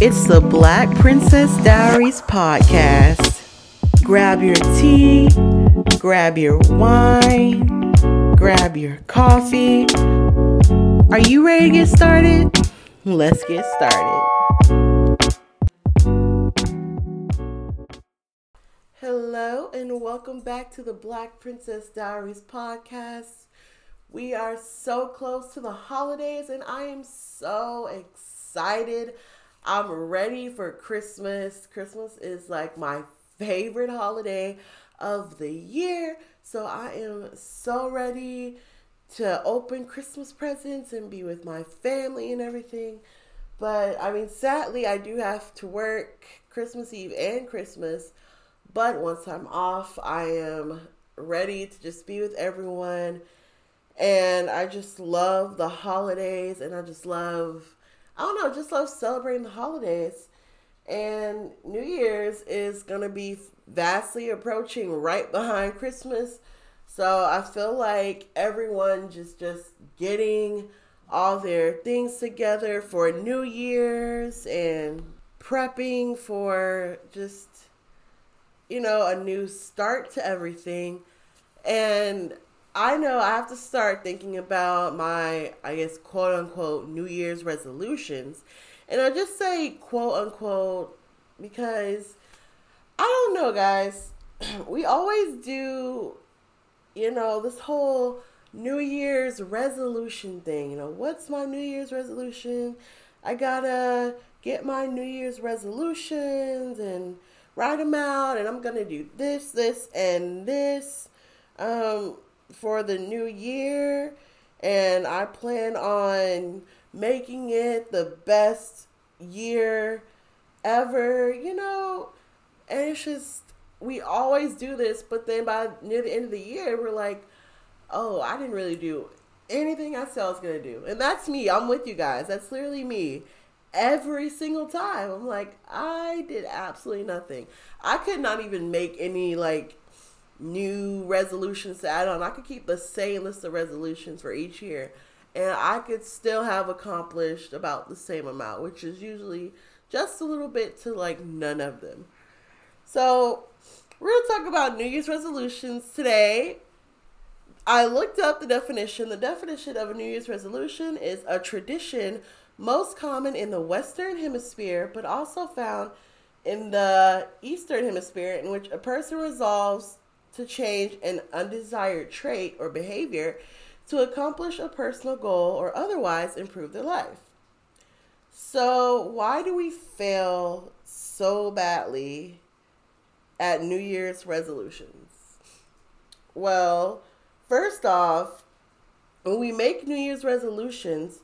It's the Black Princess Diaries podcast. Grab your tea, grab your wine, grab your coffee. Are you ready to get started? Let's get started. Hello, and welcome back to the Black Princess Diaries podcast. We are so close to the holidays, and I am so excited. I'm ready for Christmas. Christmas is like my favorite holiday of the year. So I am so ready to open Christmas presents and be with my family and everything. But I mean, sadly, I do have to work Christmas Eve and Christmas. But once I'm off, I am ready to just be with everyone. And I just love the holidays and I just love I don't know, just love celebrating the holidays. And New Year's is going to be vastly approaching right behind Christmas. So I feel like everyone just just getting all their things together for New Year's and prepping for just you know a new start to everything. And I know I have to start thinking about my, I guess, quote unquote, New Year's resolutions. And I just say quote unquote because I don't know, guys. We always do, you know, this whole New Year's resolution thing. You know, what's my New Year's resolution? I gotta get my New Year's resolutions and write them out, and I'm gonna do this, this, and this. Um, for the new year, and I plan on making it the best year ever, you know. And it's just, we always do this, but then by near the end of the year, we're like, oh, I didn't really do anything I said I was going to do. And that's me. I'm with you guys. That's literally me. Every single time. I'm like, I did absolutely nothing. I could not even make any, like, new resolutions to add on. I could keep the same list of resolutions for each year, and I could still have accomplished about the same amount, which is usually just a little bit to like none of them. So, we're going to talk about New Year's resolutions today. I looked up the definition. The definition of a New Year's resolution is a tradition most common in the Western Hemisphere, but also found in the Eastern Hemisphere, in which a person resolves to change an undesired trait or behavior to accomplish a personal goal or otherwise improve their life. So, why do we fail so badly at New Year's resolutions? Well, first off, when we make New Year's resolutions,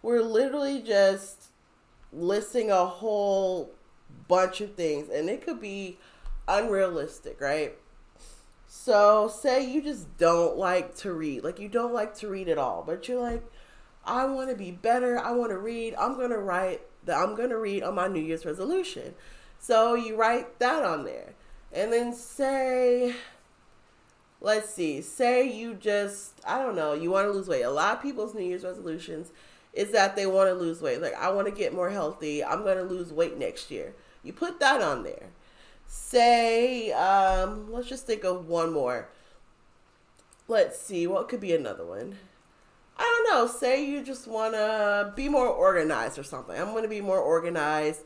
we're literally just listing a whole bunch of things, and it could be unrealistic, right? So, say you just don't like to read, like you don't like to read at all, but you're like, I want to be better. I want to read. I'm going to write that I'm going to read on my New Year's resolution. So, you write that on there. And then say, let's see, say you just, I don't know, you want to lose weight. A lot of people's New Year's resolutions is that they want to lose weight. Like, I want to get more healthy. I'm going to lose weight next year. You put that on there say, um, let's just think of one more. Let's see, what could be another one? I don't know. Say you just want to be more organized or something. I'm going to be more organized.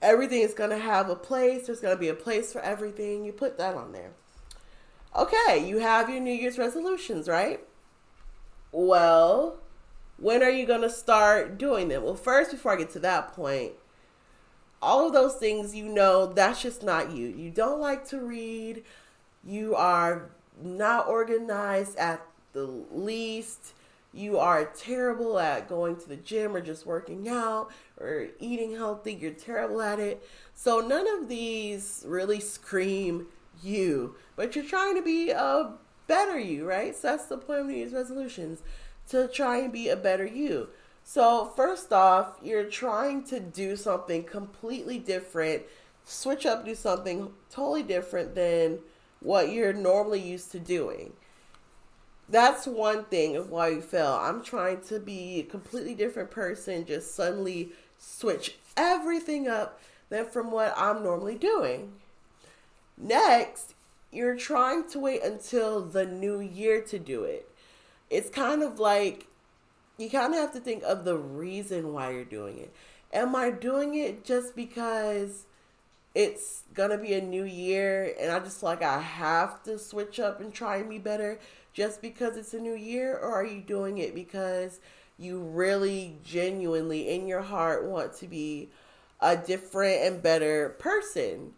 Everything is going to have a place. There's going to be a place for everything. You put that on there. Okay, you have your New Year's resolutions, right? Well, when are you going to start doing them? Well, first, before I get to that point, all of those things you know that's just not you. You don't like to read. You are not organized at the least. You are terrible at going to the gym or just working out or eating healthy. You're terrible at it. So none of these really scream you. But you're trying to be a better you right? So that's the point of these resolutions to try and be a better you so, first off, you're trying to do something completely different, switch up, do something totally different than what you're normally used to doing. that's one thing of why you fail. I'm trying to be a completely different person, just suddenly switch everything up than from what I'm normally doing. Next, you're trying to wait until the new year to do it. It's kind of like you kind of have to think of the reason why you're doing it. Am I doing it just because it's gonna be a new year and I just like I have to switch up and try be better just because it's a new year, or are you doing it because you really genuinely in your heart want to be a different and better person?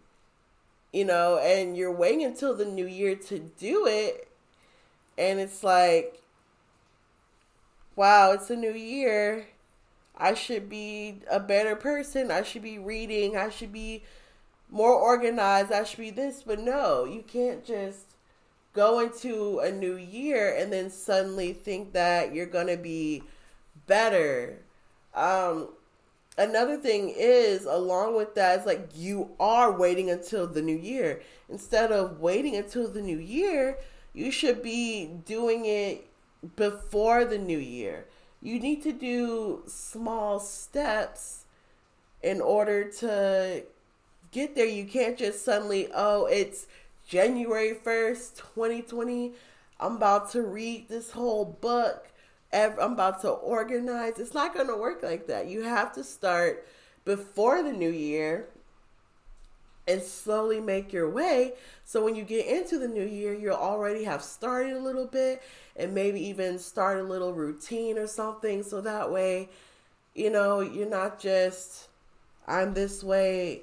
You know, and you're waiting until the new year to do it, and it's like, wow, it's a new year. I should be a better person. I should be reading. I should be more organized. I should be this. But no, you can't just go into a new year and then suddenly think that you're going to be better. Um, another thing is, along with that, is like you are waiting until the new year. Instead of waiting until the new year, you should be doing it before the new year. You need to do small steps in order to get there. You can't just suddenly, oh, it's January 1st, 2020. I'm about to read this whole book. I'm about to organize. It's not going to work like that. You have to start before the new year and slowly make your way. So when you get into the new year, you'll already have started a little bit and maybe even start a little routine or something. So that way, you know, you're not just, I'm this way,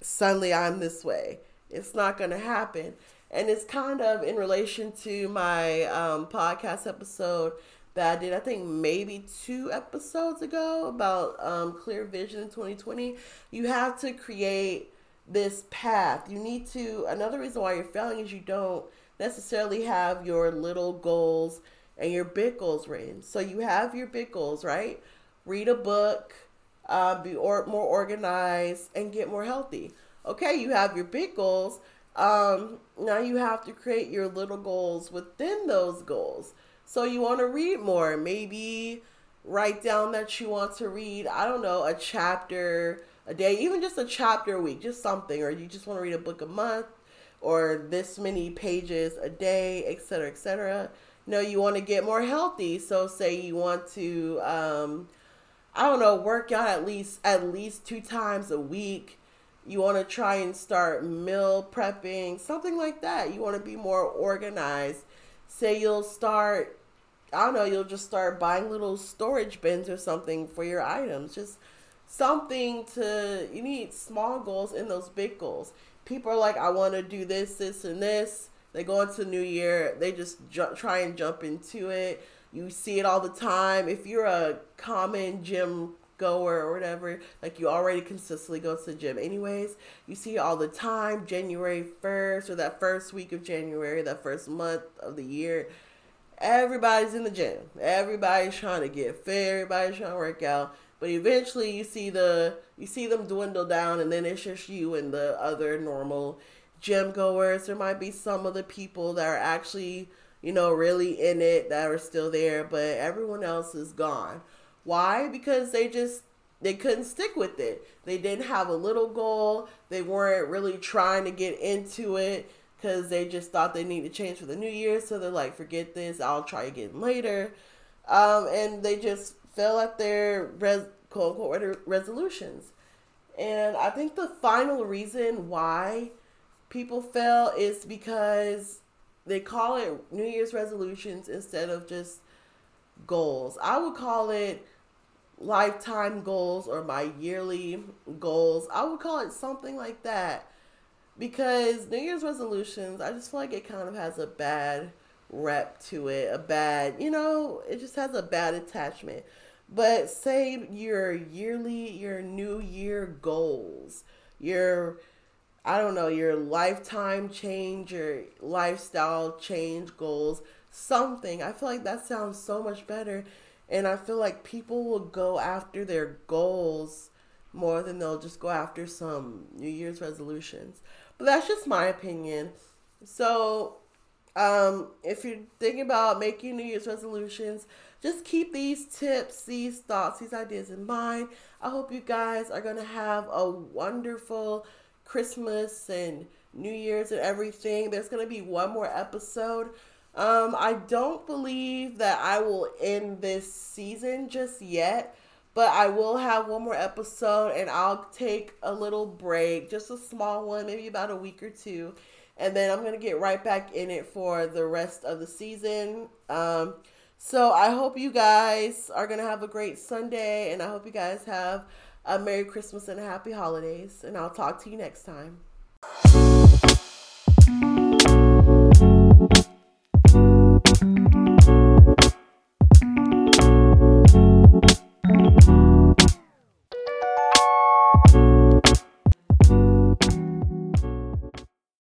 suddenly I'm this way. It's not going to happen. And it's kind of in relation to my um, podcast episode that I did, I think maybe two episodes ago about um, clear vision in 2020. You have to create this path. You need to, another reason why you're failing is you don't necessarily have your little goals and your big goals written. So you have your big goals, right? Read a book, uh, be or, more organized, and get more healthy okay, you have your big goals. Um, now you have to create your little goals within those goals. So you want to read more. Maybe write down that you want to read, I don't know, a chapter a day, even just a chapter a week, just something, or you just want to read a book a month or this many pages a day, etc., etc. No, you want to get more healthy. So say you want to um I don't know, work out at least at least two times a week you want to try and start meal prepping, something like that. You want to be more organized. Say you'll start, I don't know, you'll just start buying little storage bins or something for your items. Just something to, you need small goals and those big goals. People are like, I want to do this, this, and this. They go into New Year, they just ju- try and jump into it. You see it all the time. If you're a common gym goer or whatever, like you already consistently go to the gym anyways. You see all the time, January 1st or that first week of January, that first month of the year. Everybody's in the gym. Everybody's trying to get fit. Everybody's trying to work out. But eventually you see the you see them dwindle down and then it's just you and the other normal gym goers. There might be some of the people that are actually, you know, really in it that are still there, but everyone else is gone why? Because they just they couldn't stick with it. They didn't have a little goal. They weren't really trying to get into it because they just thought they need to change for the new year. So they're like, forget this. I'll try again later. Um, and they just fell at their res- quote unquote resolutions. And I think the final reason why people fail is because they call it New Year's resolutions instead of just goals. I would call it lifetime goals or my yearly goals. I would call it something like that because New Year's resolutions, I just feel like it kind of has a bad rep to it, a bad, you know, it just has a bad attachment. But say your yearly, your new year goals, your, I don't know, your lifetime change, your lifestyle change goals, something. I feel like that sounds so much better and I feel like people will go after their goals more than they'll just go after some New Year's resolutions. But that's just my opinion. So Um, if you're thinking about making New Year's resolutions, just keep these tips, these thoughts, these ideas in mind. I hope you guys are going to have a wonderful Christmas and New Year's and everything. There's going to be one more episode. Um, I don't believe that I will end this season just yet, but I will have one more episode and I'll take a little break, just a small one, maybe about a week or two. And then I'm to get right back in it for the rest of the season. Um, so I hope you guys are to have a great Sunday and I hope you guys have a Merry Christmas and a Happy Holidays. And I'll talk to you next time.